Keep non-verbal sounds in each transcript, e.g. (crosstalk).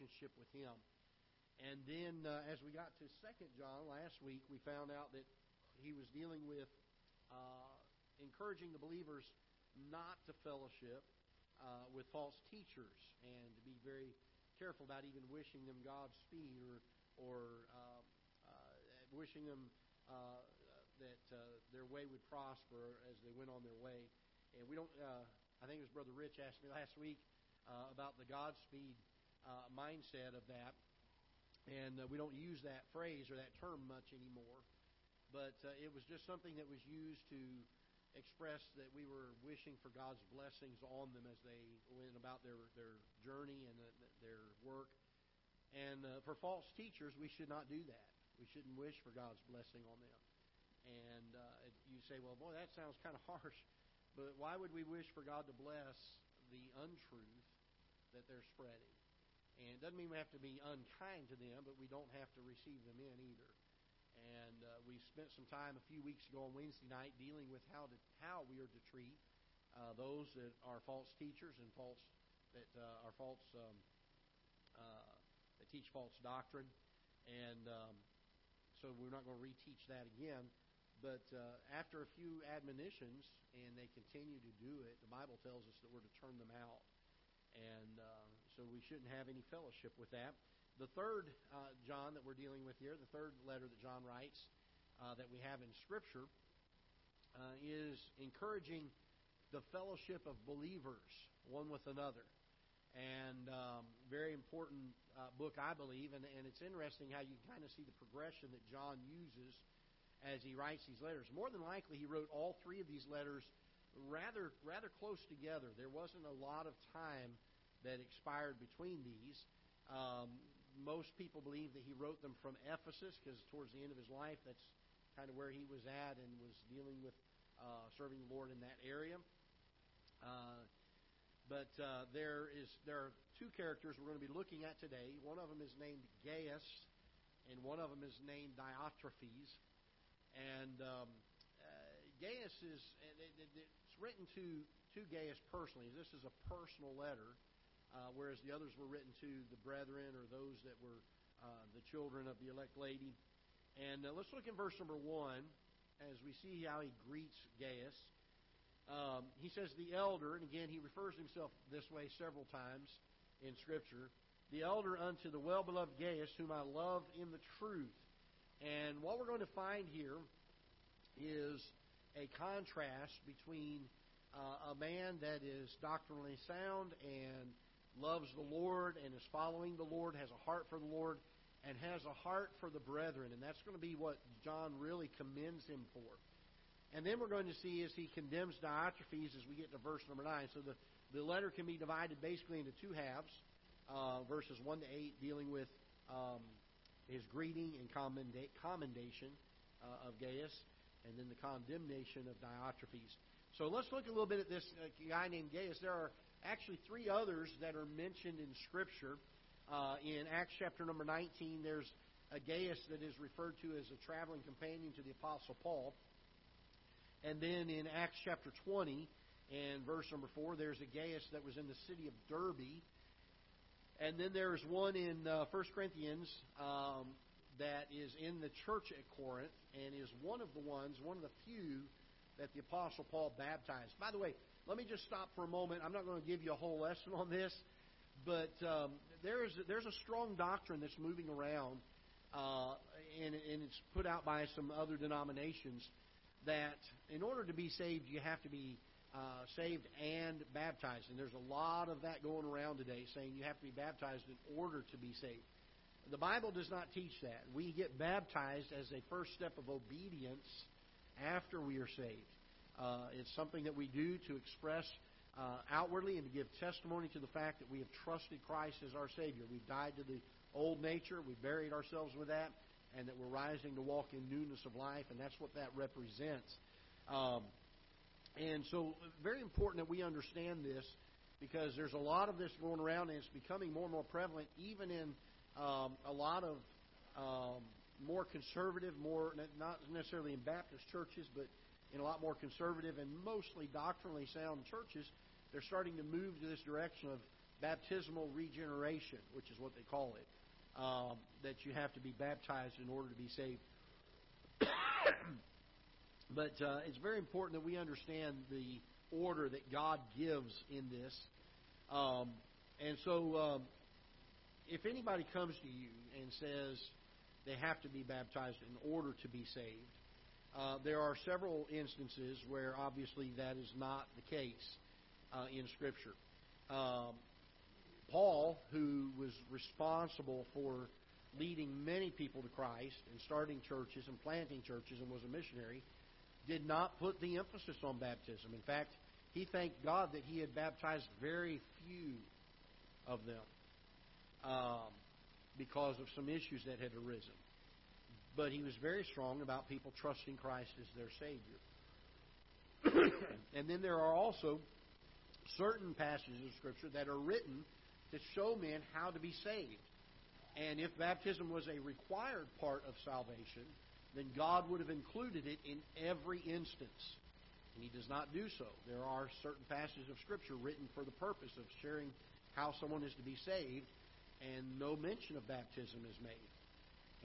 relationship with Him. And then uh, as we got to Second John last week, we found out that he was dealing with uh, encouraging the believers not to fellowship uh, with false teachers and to be very careful about even wishing them Godspeed or or uh, uh, wishing them uh, that uh, their way would prosper as they went on their way. And we don't. Uh, I think it was Brother Rich asked me last week uh, about the Godspeed uh, mindset of that, and uh, we don't use that phrase or that term much anymore. But uh, it was just something that was used to express that we were wishing for God's blessings on them as they went about their their journey and uh, their work. And uh, for false teachers, we should not do that. We shouldn't wish for God's blessing on them. And uh, you say, well, boy, that sounds kind of (laughs) harsh. But why would we wish for God to bless the untruth that they're spreading? And it doesn't mean we have to be unkind to them, but we don't have to receive them in either. And uh, we spent some time a few weeks ago on Wednesday night dealing with how to how we are to treat uh, those that are false teachers and false that uh, are false um, uh, that teach false doctrine. And um, so we're not going to reteach that again. But uh, after a few admonitions, and they continue to do it, the Bible tells us that we're to turn them out. And uh, so we shouldn't have any fellowship with that. The third uh, John that we're dealing with here, the third letter that John writes uh, that we have in Scripture, uh, is encouraging the fellowship of believers one with another. And um, very important uh, book, I believe. And, and it's interesting how you kind of see the progression that John uses as he writes these letters. More than likely, he wrote all three of these letters rather rather close together. There wasn't a lot of time that expired between these. Um, most people believe that he wrote them from Ephesus because towards the end of his life, that's kind of where he was at and was dealing with uh, serving the Lord in that area. Uh, but uh, there is there are two characters we're going to be looking at today. One of them is named Gaius, and one of them is named Diotrephes. And um, uh, Gaius is it, it, it's written to to Gaius personally. This is a personal letter, uh, whereas the others were written to the brethren or those that were uh, the children of the elect lady. And uh, let's look in verse number one as we see how he greets Gaius. Um, he says the elder, and again he refers himself this way several times in Scripture. The elder unto the well beloved Gaius, whom I love in the truth. And what we're going to find here is a contrast between uh, a man that is doctrinally sound and loves the Lord and is following the Lord, has a heart for the Lord, and has a heart for the brethren. And that's going to be what John really commends him for. And then we're going to see as he condemns Diotrephes as we get to verse number 9. So the, the letter can be divided basically into two halves, uh, verses 1 to 8, dealing with um, his greeting and commenda- commendation uh, of Gaius, and then the condemnation of Diotrephes. So let's look a little bit at this uh, guy named Gaius. There are actually three others that are mentioned in Scripture. Uh, in Acts chapter number 19, there's a Gaius that is referred to as a traveling companion to the Apostle Paul. And then in Acts chapter 20 and verse number 4, there's a Gaius that was in the city of Derbe. And then there's one in uh, 1 Corinthians um, that is in the church at Corinth and is one of the ones, one of the few that the Apostle Paul baptized. By the way, let me just stop for a moment. I'm not going to give you a whole lesson on this, but um, there's there's a strong doctrine that's moving around, uh, and, and it's put out by some other denominations that in order to be saved, you have to be uh, saved and baptized. And there's a lot of that going around today saying you have to be baptized in order to be saved. The Bible does not teach that. We get baptized as a first step of obedience after we are saved. Uh, it's something that we do to express uh, outwardly and to give testimony to the fact that we have trusted Christ as our Savior. We've died to the old nature, we've buried ourselves with that, and that we're rising to walk in newness of life, and that's what that represents. Um, and so, very important that we understand this because there's a lot of this going around, and it's becoming more and more prevalent, even in um, a lot of um, more conservative, more not necessarily in Baptist churches, but in a lot more conservative and mostly doctrinally sound churches. They're starting to move to this direction of baptismal regeneration, which is what they call it, um, that you have to be baptized in order to be saved. (coughs) but uh, it's very important that we understand the order that God gives in this. Um, and so, um, if anybody comes to you and says they have to be baptized in order to be saved, uh, there are several instances where obviously that is not the case uh, in Scripture. Um, Paul, who was responsible for leading many people to Christ and starting churches and planting churches and was a missionary, did not put the emphasis on baptism. In fact, he thanked God that he had baptized very few of them um, because of some issues that had arisen. But he was very strong about people trusting Christ as their Savior. (clears throat) and then there are also certain passages of Scripture that are written to show men how to be saved. And if baptism was a required part of salvation, then God would have included it in every instance. And He does not do so. There are certain passages of Scripture written for the purpose of sharing how someone is to be saved, and no mention of baptism is made.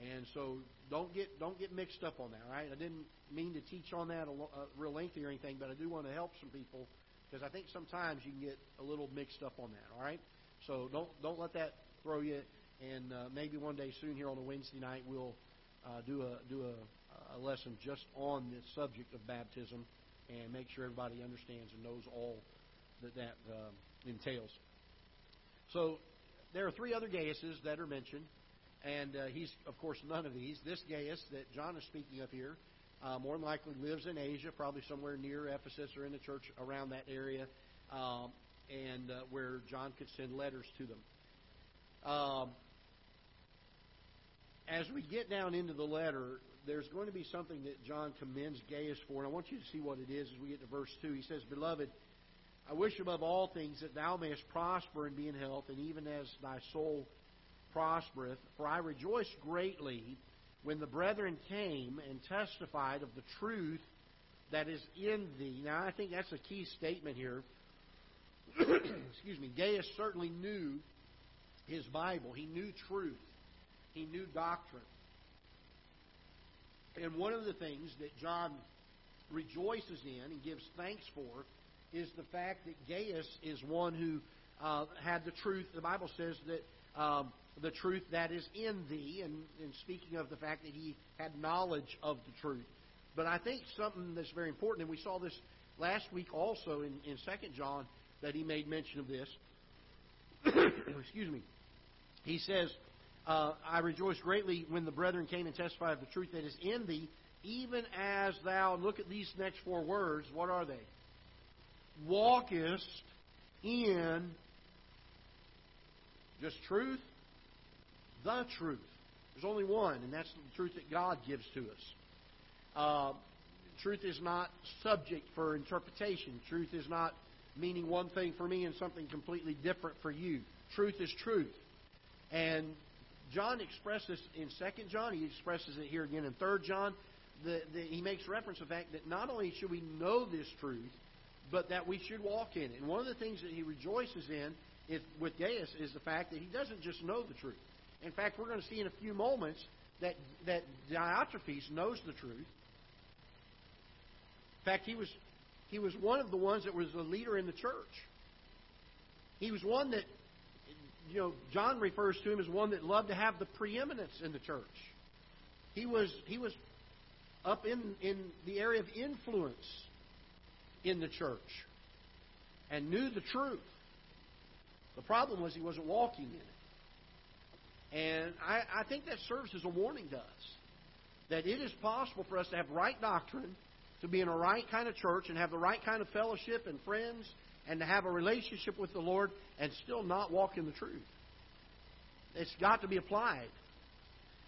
And so don't get don't get mixed up on that. All right, I didn't mean to teach on that a, a real lengthy or anything, but I do want to help some people because I think sometimes you can get a little mixed up on that. All right, so don't don't let that throw you. And uh, maybe one day soon here on a Wednesday night we'll uh, do a do a, a lesson just on the subject of baptism and make sure everybody understands and knows all that that uh, entails. So there are three other Gaiuses that are mentioned, and uh, he's of course none of these. This Gaius that John is speaking of here. Uh, more than likely lives in Asia, probably somewhere near Ephesus or in the church around that area. Um, and uh, where John could send letters to them. Um, as we get down into the letter, there's going to be something that John commends Gaius for, and I want you to see what it is as we get to verse 2. He says, Beloved, I wish above all things that thou mayest prosper and be in health, and even as thy soul prospereth. For I rejoiced greatly when the brethren came and testified of the truth that is in thee. Now, I think that's a key statement here. (clears throat) excuse me, Gaius certainly knew his Bible. He knew truth. He knew doctrine. And one of the things that John rejoices in and gives thanks for is the fact that Gaius is one who uh, had the truth. The Bible says that um, the truth that is in thee, and, and speaking of the fact that he had knowledge of the truth. But I think something that's very important, and we saw this last week also in, in 2 John, that he made mention of this. (coughs) Excuse me. He says, uh, I rejoice greatly when the brethren came and testified of the truth that is in thee, even as thou, look at these next four words, what are they? Walkest in just truth, the truth. There's only one, and that's the truth that God gives to us. Uh, truth is not subject for interpretation. Truth is not meaning one thing for me and something completely different for you. Truth is truth. And John expresses in Second John, he expresses it here again in Third John. The, the, he makes reference to the fact that not only should we know this truth, but that we should walk in it. And one of the things that he rejoices in with Gaius is the fact that he doesn't just know the truth. In fact, we're going to see in a few moments that, that Diotrephes knows the truth. In fact, he was he was one of the ones that was a leader in the church. He was one that, you know, John refers to him as one that loved to have the preeminence in the church. He was he was up in in the area of influence in the church and knew the truth. The problem was he wasn't walking in it. And I, I think that serves as a warning to us that it is possible for us to have right doctrine to be in a right kind of church and have the right kind of fellowship and friends and to have a relationship with the Lord and still not walk in the truth. It's got to be applied.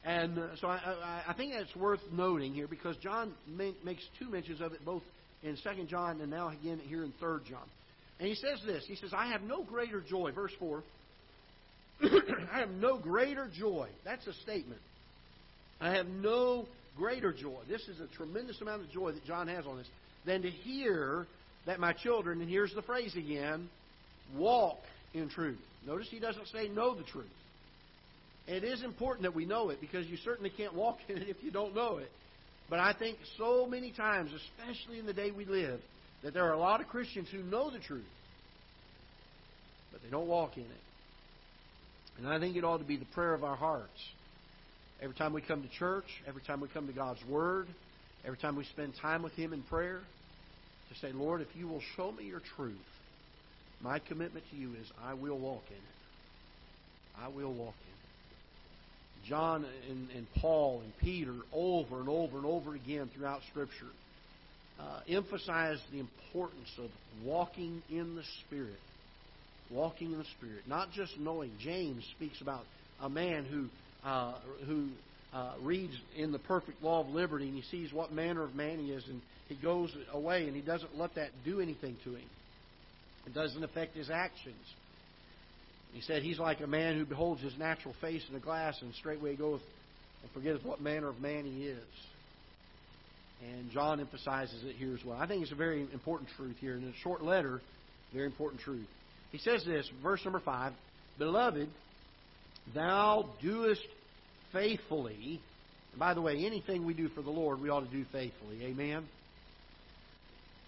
And uh, so I, I, I think that's worth noting here because John makes two mentions of it both in Second John and now again here in Third John. And he says this. He says, I have no greater joy. Verse 4. (clears throat) I have no greater joy. That's a statement. I have no greater joy. This is a tremendous amount of joy that John has on this, than to hear that my children, and here's the phrase again, walk in truth. Notice he doesn't say know the truth. It is important that we know it because you certainly can't walk (laughs) in it if you don't know it. But I think so many times, especially in the day we live, that there are a lot of Christians who know the truth, but they don't walk in it. And I think it ought to be the prayer of our hearts. Every time we come to church, every time we come to God's Word, every time we spend time with Him in prayer, to say, Lord, if you will show me your truth, my commitment to you is I will walk in it. I will walk in it. John and, and Paul and Peter, over and over and over again throughout Scripture, uh, emphasize the importance of walking in the Spirit. Walking in the Spirit. Not just knowing. James speaks about a man who, uh, who uh, reads in the perfect law of liberty and he sees what manner of man he is and he goes away and he doesn't let that do anything to him. It doesn't affect his actions. He said he's like a man who beholds his natural face in a glass and straightway goeth and forgetteth what manner of man he is. And John emphasizes it here as well. I think it's a very important truth here. In a short letter, very important truth. He says this, verse number 5 Beloved, thou doest faithfully. And by the way, anything we do for the Lord, we ought to do faithfully. Amen?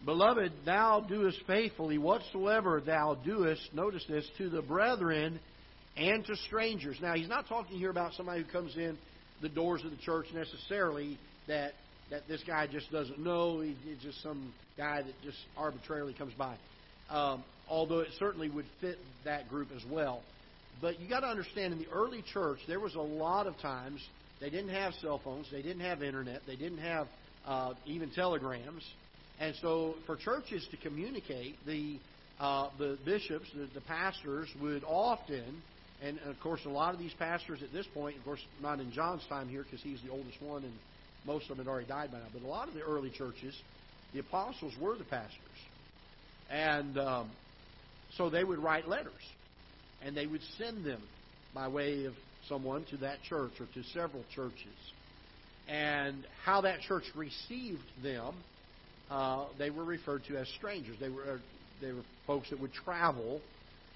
Beloved, thou doest faithfully whatsoever thou doest, notice this, to the brethren and to strangers. Now, he's not talking here about somebody who comes in the doors of the church necessarily that that this guy just doesn't know. He's just some guy that just arbitrarily comes by. Um, although it certainly would fit that group as well. But you got to understand, in the early church, there was a lot of times they didn't have cell phones, they didn't have internet, they didn't have uh, even telegrams, and so for churches to communicate, the uh, the bishops, the, the pastors would often, and of course, a lot of these pastors at this point, of course, not in John's time here because he's the oldest one, and most of them had already died by now. But a lot of the early churches, the apostles were the pastors, and um, so they would write letters and they would send them by way of someone to that church or to several churches. And how that church received them, uh, they were referred to as strangers. They were uh, they were folks that would travel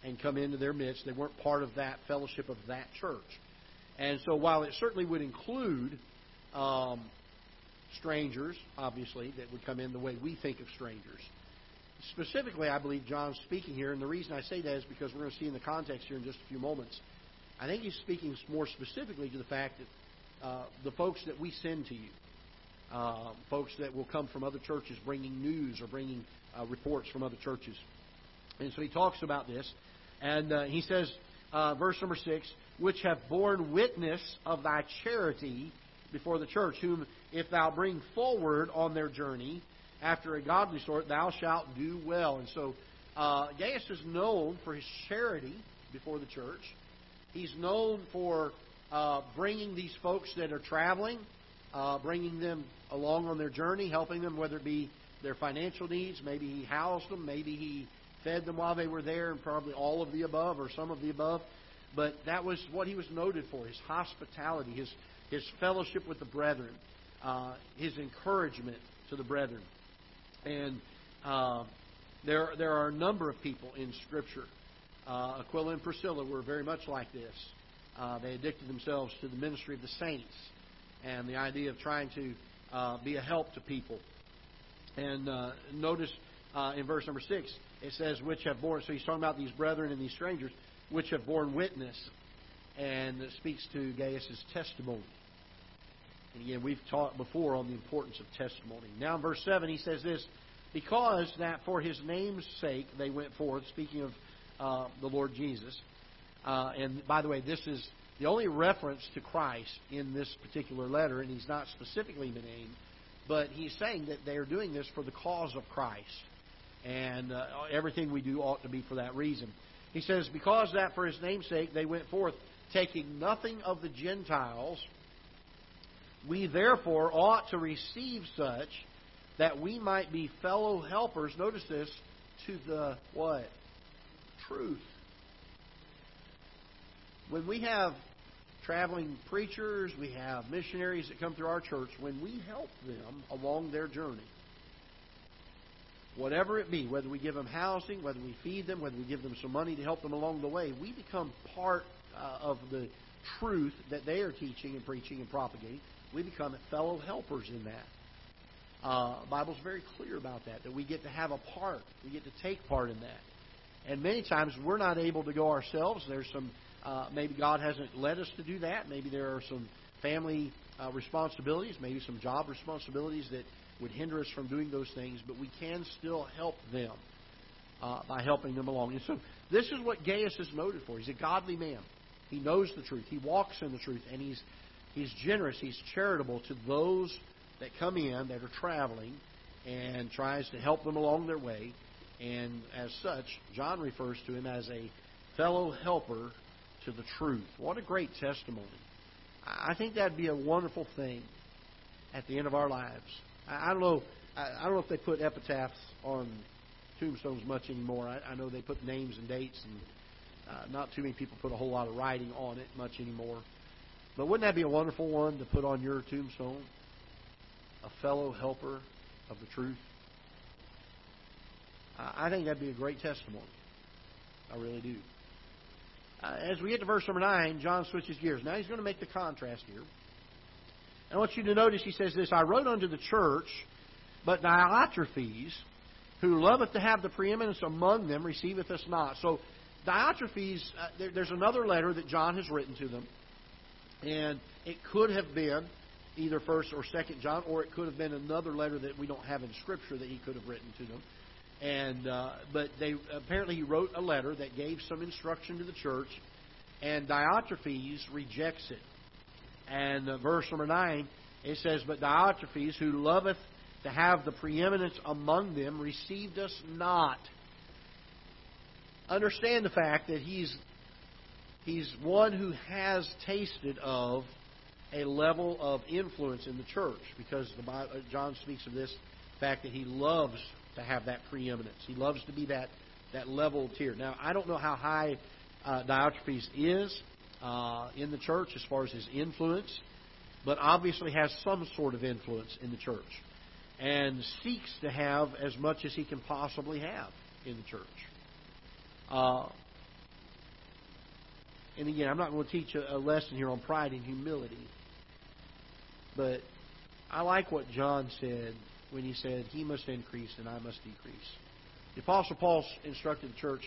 and come into their midst. They weren't part of that fellowship of that church. And so, while it certainly would include um, strangers, obviously, that would come in the way we think of strangers, specifically, I believe John's speaking here, and the reason I say that is because we're going to see in the context here in just a few moments. I think he's speaking more specifically to the fact that uh, the folks that we send to you, uh, folks that will come from other churches bringing news or bringing uh, reports from other churches. And so he talks about this, and uh, he says, uh, verse number six, which have borne witness of thy charity before the church, whom if thou bring forward on their journey, after a godly sort, thou shalt do well. And so uh, Gaius is known for his charity before the church. He's known for uh, bringing these folks that are traveling, uh, bringing them along on their journey, helping them, whether it be their financial needs. Maybe he housed them. Maybe he fed them while they were there, and probably all of the above or some of the above. But that was what he was noted for his hospitality, his, his fellowship with the brethren, uh, his encouragement to the brethren. And uh, there, there are a number of people in Scripture. Uh, Aquila and Priscilla were very much like this. Uh, they addicted themselves to the ministry of the saints and the idea of trying to uh, be a help to people. And uh, notice in verse number six, it says, "Which have borne." So he's talking about these brethren and these strangers, which have borne witness, and it speaks to Gaius's testimony. And again, we've taught before on the importance of testimony. Now in verse 7, he says this Because that for his name's sake they went forth, speaking of uh, the Lord Jesus. Uh, and by the way, this is the only reference to Christ in this particular letter, and he's not specifically named, but he's saying that they are doing this for the cause of Christ. And uh, everything we do ought to be for that reason. He says, Because that for his name's sake they went forth, taking nothing of the Gentiles we therefore ought to receive such that we might be fellow helpers, notice this, to the what? Truth. When we have traveling preachers, we have missionaries that come through our church, when we help them along their journey, whatever it be, whether we give them housing, whether we feed them, whether we give them some money to help them along the way, we become part uh, of the truth that they are teaching and preaching and propagating. We become fellow helpers in that. Uh, Bible's very clear about that, that we get to have a part. We get to take part in that. And many times we're not able to go ourselves. There's some, uh, maybe God hasn't led us to do that. Maybe there are some family uh, responsibilities, maybe some job responsibilities that would hinder us from doing those things, but we can still help them uh, by helping them along. And so this is what Gaius is noted for. He's a godly man. He knows the truth. He walks in the truth, and he's he's generous. He's charitable to those that come in that are traveling, and tries to help them along their way. And as such, John refers to him as a fellow helper to the truth. What a great testimony! I think that'd be a wonderful thing at the end of our lives I, don't know. I don't know if they put epitaphs on tombstones much anymore. I, I know they put names and dates, and uh, not too many people put a whole lot of writing on it much anymore. But wouldn't that be a wonderful one to put on your tombstone? A fellow helper of the truth. I think that'd be a great testimony. I really do. Uh, as we get to verse number 9, John switches gears. Now he's going to make the contrast here. I want you to notice he says this I wrote unto the church, but Diotrephes, who loveth to have the preeminence among them, receiveth us not. So, Diotrephes, uh, there, there's another letter that John has written to them, and it could have been either First or Second John, or it could have been another letter that we don't have in Scripture that he could have written to them. And uh, but they apparently he wrote a letter that gave some instruction to the church, and Diotrephes rejects it. And uh, verse number 9, it says, But Diotrephes, who loveth to have the preeminence among them, received us not. Understand the fact that he's, he's one who has tasted of a level of influence in the church because the Bible, uh, John speaks of this fact that he loves to have that preeminence. He loves to be that, that level tier. Now, I don't know how high uh, Diotrephes is uh, in the church as far as his influence, but obviously has some sort of influence in the church and seeks to have as much as he can possibly have in the church. Uh, and again, I'm not going to teach a, a lesson here on pride and humility, but I like what John said when he said, He must increase and I must decrease. The Apostle Paul instructed the church,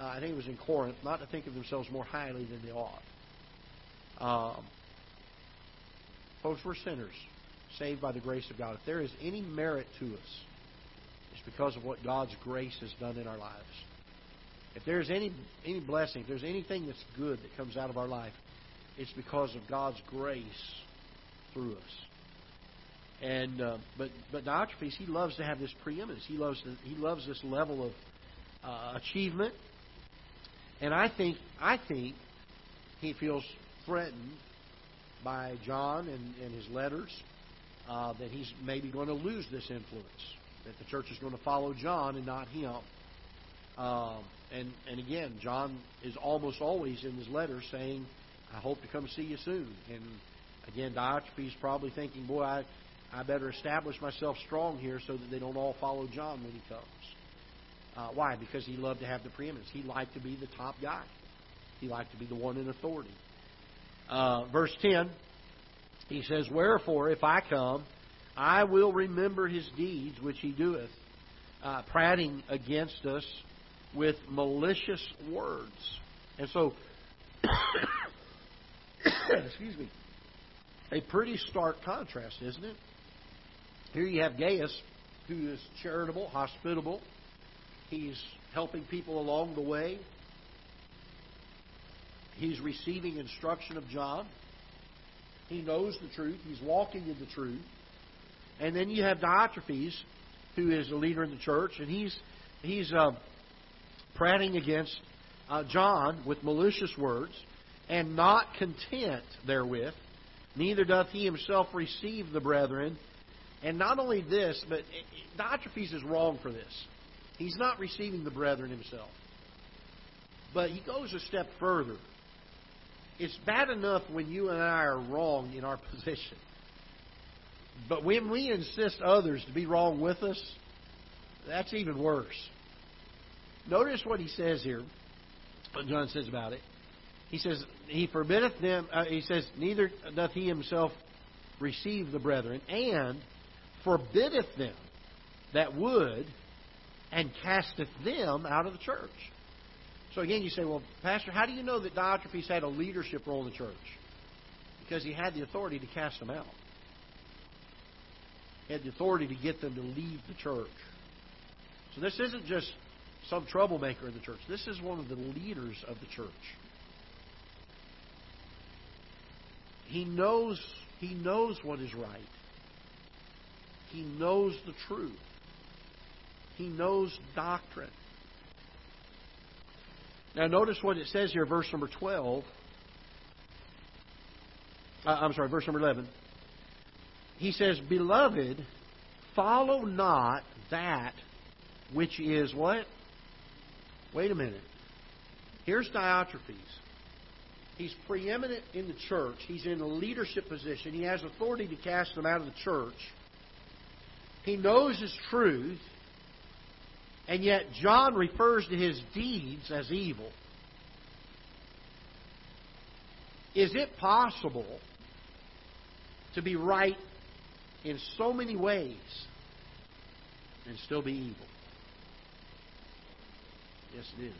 uh, I think it was in Corinth, not to think of themselves more highly than they ought. Um, folks, we're sinners, saved by the grace of God. If there is any merit to us, it's because of what God's grace has done in our lives. If there's any any blessing, if there's anything that's good that comes out of our life, it's because of God's grace through us. And uh, but but Diotrephes, he loves to have this preeminence. He loves he loves this level of uh, achievement. And I think I think he feels threatened by John and, and his letters uh, that he's maybe going to lose this influence, that the church is going to follow John and not him. Um, and and again, John is almost always in his letters saying, "I hope to come see you soon." And again, Diotrephes probably thinking, "Boy, I I better establish myself strong here so that they don't all follow John when he comes." Uh, why? Because he loved to have the preeminence. He liked to be the top guy. He liked to be the one in authority. Uh, verse 10, he says, Wherefore, if I come, I will remember his deeds which he doeth, uh, prating against us with malicious words. And so, (coughs) excuse me, a pretty stark contrast, isn't it? Here you have Gaius, who is charitable, hospitable. He's helping people along the way. He's receiving instruction of John. He knows the truth. He's walking in the truth. And then you have Diotrephes, who is a leader in the church, and he's he's uh, prating against uh, John with malicious words, and not content therewith, neither doth he himself receive the brethren. And not only this, but Diotrephes is wrong for this. He's not receiving the brethren himself. But he goes a step further it's bad enough when you and I are wrong in our (laughs) position. But when we insist others to be wrong with us, That's even worse. Notice what he says here. What John says about it. He says, He forbiddeth them, uh, he says, Neither doth he himself receive the brethren, and forbiddeth them that would, and casteth them out of the church. So again, you say, well, Pastor, how do you know that Diotrephes had a leadership role in the church? Because he had the authority to cast them out. He had the authority to get them to leave the church. So this isn't just some troublemaker in the church. This is one of the leaders of the church. He knows he knows what is right. He knows the truth. He knows doctrine. Now, notice what it says here, verse number 12. Uh, I'm sorry, verse number 11. He says, Beloved, follow not that which is what? Wait a minute. Here's Diotrephes. He's preeminent in the church. He's in a leadership position. He has authority to cast them out of the church. He knows his truth. And yet, John refers to his deeds as evil. Is it possible to be right in so many ways and still be evil? Yes, it is.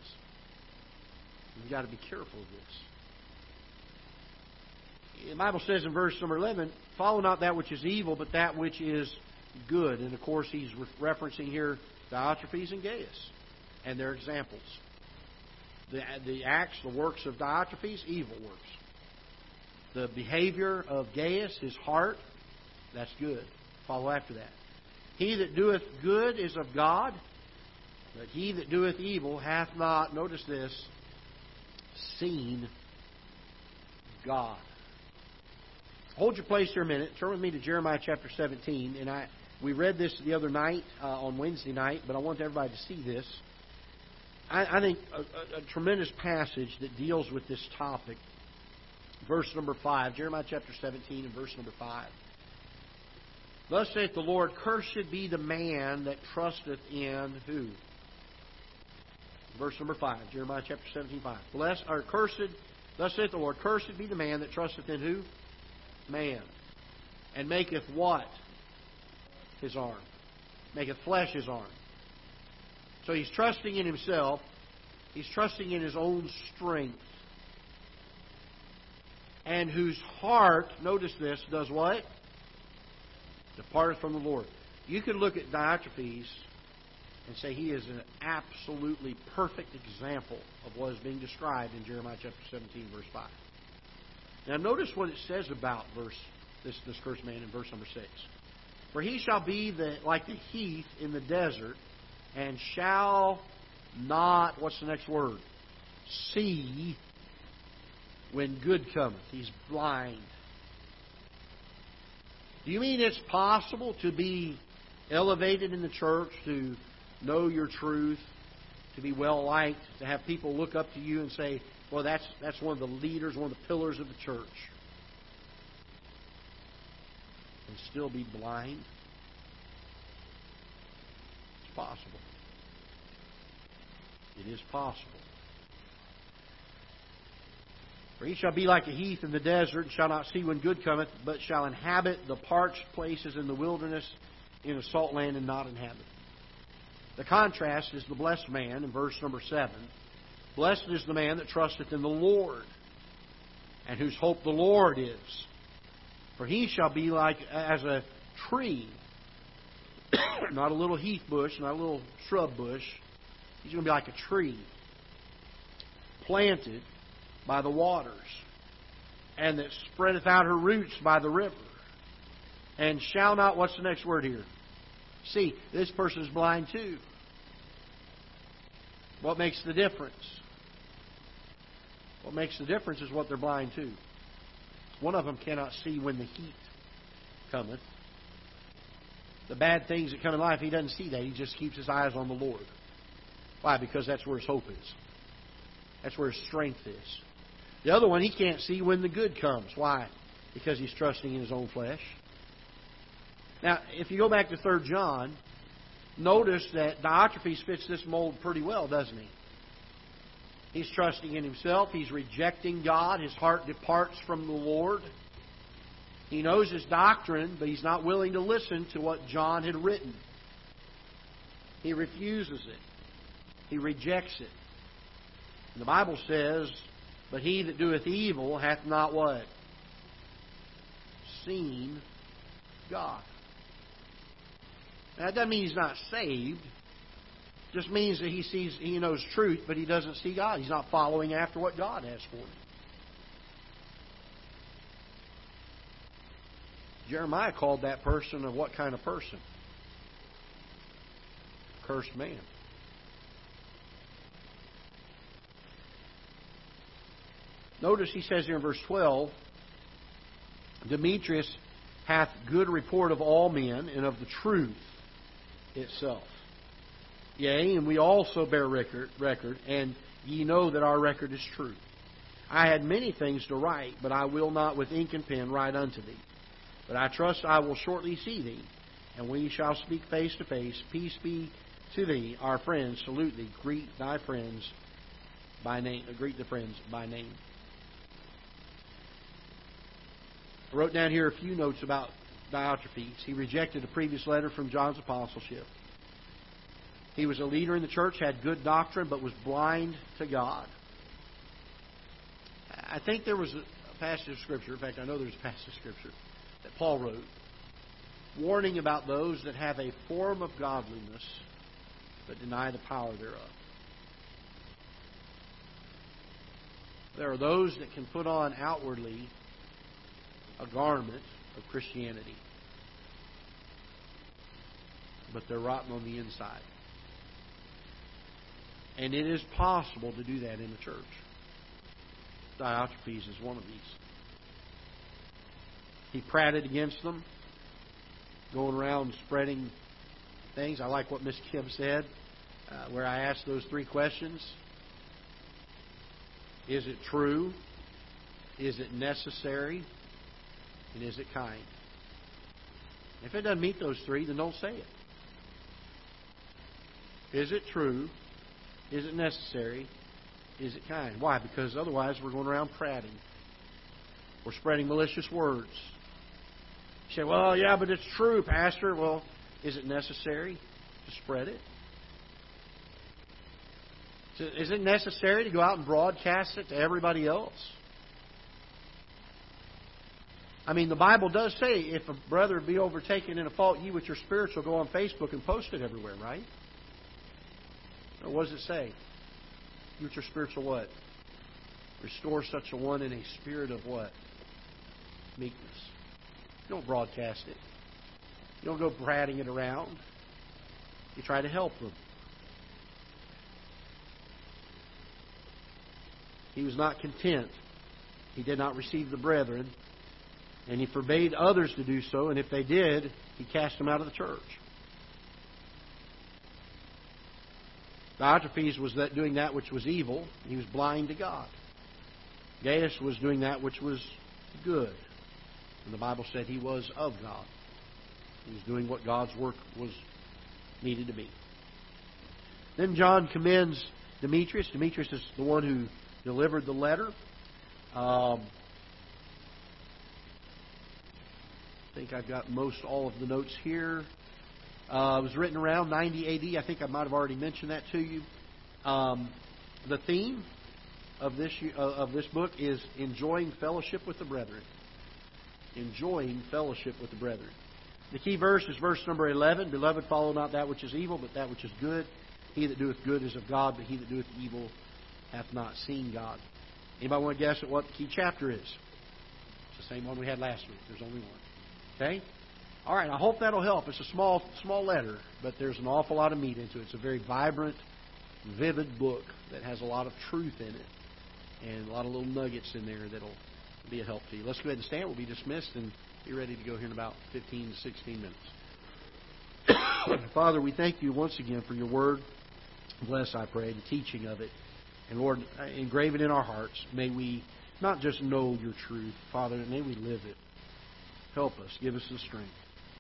We've got to be careful of this. The Bible says in verse number 11, Follow not that which is evil, but that which is good. And of course, he's referencing here Diotrephes and Gaius and their examples. The, the acts, the works of Diotrephes, evil works. The behavior of Gaius, his heart, that's good. Follow after that. He that doeth good is of God, but he that doeth evil hath not, notice this, seen God. Hold your place here a minute. Turn with me to Jeremiah chapter 17. And I, we read this the other night uh, on Wednesday night, but I want everybody to see this. I, I think a, a, a tremendous passage that deals with this topic. Verse number 5, Jeremiah chapter 17 and verse number 5. Thus saith the Lord, Cursed be the man that trusteth in who? Verse number 5, Jeremiah chapter 17, 5. Blessed, or cursed, thus saith the Lord, Cursed be the man that trusteth in who? Man. And maketh what? His arm. Maketh flesh his arm. So he's trusting in himself. He's trusting in his own strength. And whose heart, notice this, does what? Departeth from the Lord. You can look at Diotrephes and say he is an absolutely perfect example of what is being described in Jeremiah chapter 17, verse 5. Now notice what it says about verse this, this cursed man in verse number 6. For he shall be the, like the heath in the desert, and shall not, what's the next word? See when good cometh. He's blind. Do you mean it's possible to be elevated in the church, to know your truth, to be well liked, to have people look up to you and say, well, that's, that's one of the leaders, one of the pillars of the church. And still be blind? It's possible. It is possible. For he shall be like a heath in the desert, and shall not see when good cometh, but shall inhabit the parched places in the wilderness, in a salt land, and not inhabit. The contrast is the blessed man in verse number 7 Blessed is the man that trusteth in the Lord, and whose hope the Lord is. For he shall be like as a tree, (coughs) not a little heath bush, not a little shrub bush. He's going to be like a tree planted by the waters, and that spreadeth out her roots by the river, and shall not, what's the next word here? See, this person is blind too. What makes the difference? What makes the difference is what they're blind to. One of them cannot see when the heat cometh. The bad things that come in life, he doesn't see that. He just keeps his eyes on the Lord. Why? Because that's where his hope is. That's where his strength is. The other one, he can't see when the good comes. Why? Because he's trusting in his own flesh. Now, if you go back to 3 John, notice that Diotrephes fits this mold pretty well, doesn't he? He's trusting in himself. He's rejecting God. His heart departs from the Lord. He knows his doctrine, but he's not willing to listen to what John had written. He refuses it. He rejects it. And the Bible says, But he that doeth evil hath not what? Seen God. Now, that doesn't mean he's not saved. It just means that he sees, he knows truth, but he doesn't see God. He's not following after what God has for him. Jeremiah called that person a what kind of person? Cursed man. Notice he says here in verse 12 Demetrius hath good report of all men and of the truth itself. Yea, and we also bear record, record, and ye know that our record is true. I had many things to write, but I will not with ink and pen write unto thee. But I trust I will shortly see thee, and we shall speak face to face. Peace be to thee, our friends. Salute thee. Greet thy friends by name. Uh, greet the friends by name. I wrote down here a few notes about Diotrephes. He rejected a previous letter from John's apostleship. He was a leader in the church, had good doctrine, but was blind to God. I think there was a passage of Scripture, in fact, I know there's a passage of Scripture that Paul wrote, warning about those that have a form of godliness but deny the power thereof. There are those that can put on outwardly a garment of Christianity. But they're rotten on the inside. And it is possible to do that in the church. Diotrephes is one of these. He prated against them, going around spreading things. I like what Miss Kim said, uh, where I asked those three questions. Is it true? Is it necessary? And is it kind? If it doesn't meet those three, then don't say it. Is it true? Is it necessary? Is it kind? Why? Because otherwise we're going around prating. We're spreading malicious words. You say, well, yeah, but it's true, Pastor. Well, is it necessary to spread it? Is it necessary to go out and broadcast it to everybody else? I mean, the Bible does say if a brother be overtaken in a fault, ye with your spiritual go on Facebook and post it everywhere, right? Or what does it say? You with your spiritual what? Restore such a one in a spirit of what? Meekness. You don't broadcast it. You don't go prating it around. You try to help them. He was not content. He did not receive the brethren and he forbade others to do so, and if they did, he cast them out of the church. Diotrephes was that doing that which was evil. He was blind to God. Gaius was doing that which was good. And the Bible said he was of God. He was doing what God's work was needed to be. Then John commends Demetrius. Demetrius is the one who delivered the letter. Um, I think I've got most all of the notes here. Uh, it was written around 90 AD. I think I might have already mentioned that to you. Um, the theme of this uh, of this book is enjoying fellowship with the brethren. Enjoying fellowship with the brethren. The key verse is verse number 11. Beloved, follow not that which is evil, but that which is good. He that doeth good is of God, but he that doeth evil hath not seen God. Anybody want to guess at what the key chapter is? It's the same one we had last week. There's only one. Okay? All right, I hope that'll help. It's a small small letter, but there's an awful lot of meat into it. It's a very vibrant, vivid book that has a lot of truth in it and a lot of little nuggets in there that'll be a help to you. Let's go ahead and stand. We'll be dismissed and be ready to go here in about 15 to 16 minutes. (coughs) Father, we thank you once again for your word. Bless, I pray, the teaching of it. And Lord, uh, engrave it in our hearts. May we not just know your truth, Father, may we live it. Help us. Give us the strength.